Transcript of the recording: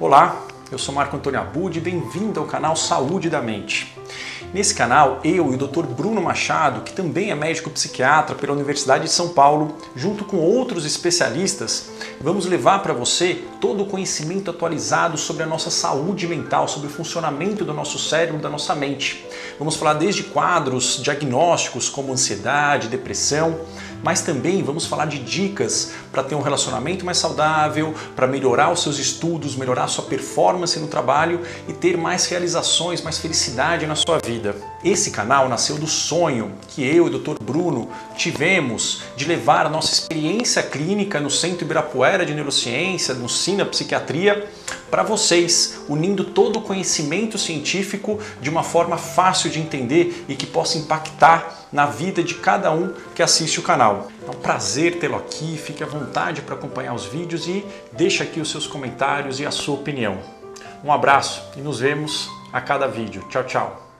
Olá, eu sou Marco Antônio Abud e bem-vindo ao canal Saúde da Mente. Nesse canal, eu e o Dr. Bruno Machado, que também é médico psiquiatra pela Universidade de São Paulo, junto com outros especialistas, vamos levar para você todo o conhecimento atualizado sobre a nossa saúde mental, sobre o funcionamento do nosso cérebro, da nossa mente. Vamos falar desde quadros diagnósticos como ansiedade, depressão, mas também vamos falar de dicas para ter um relacionamento mais saudável, para melhorar os seus estudos, melhorar sua performance no trabalho e ter mais realizações, mais felicidade na sua vida. Esse canal nasceu do sonho que eu e o Dr. Bruno tivemos de levar a nossa experiência clínica no Centro Ibirapuera de Neurociência, no Sina Psiquiatria, para vocês, unindo todo o conhecimento científico de uma forma fácil de entender e que possa impactar na vida de cada um que assiste o canal. É um prazer tê-lo aqui, fique à vontade para acompanhar os vídeos e deixe aqui os seus comentários e a sua opinião. Um abraço e nos vemos a cada vídeo. Tchau, tchau!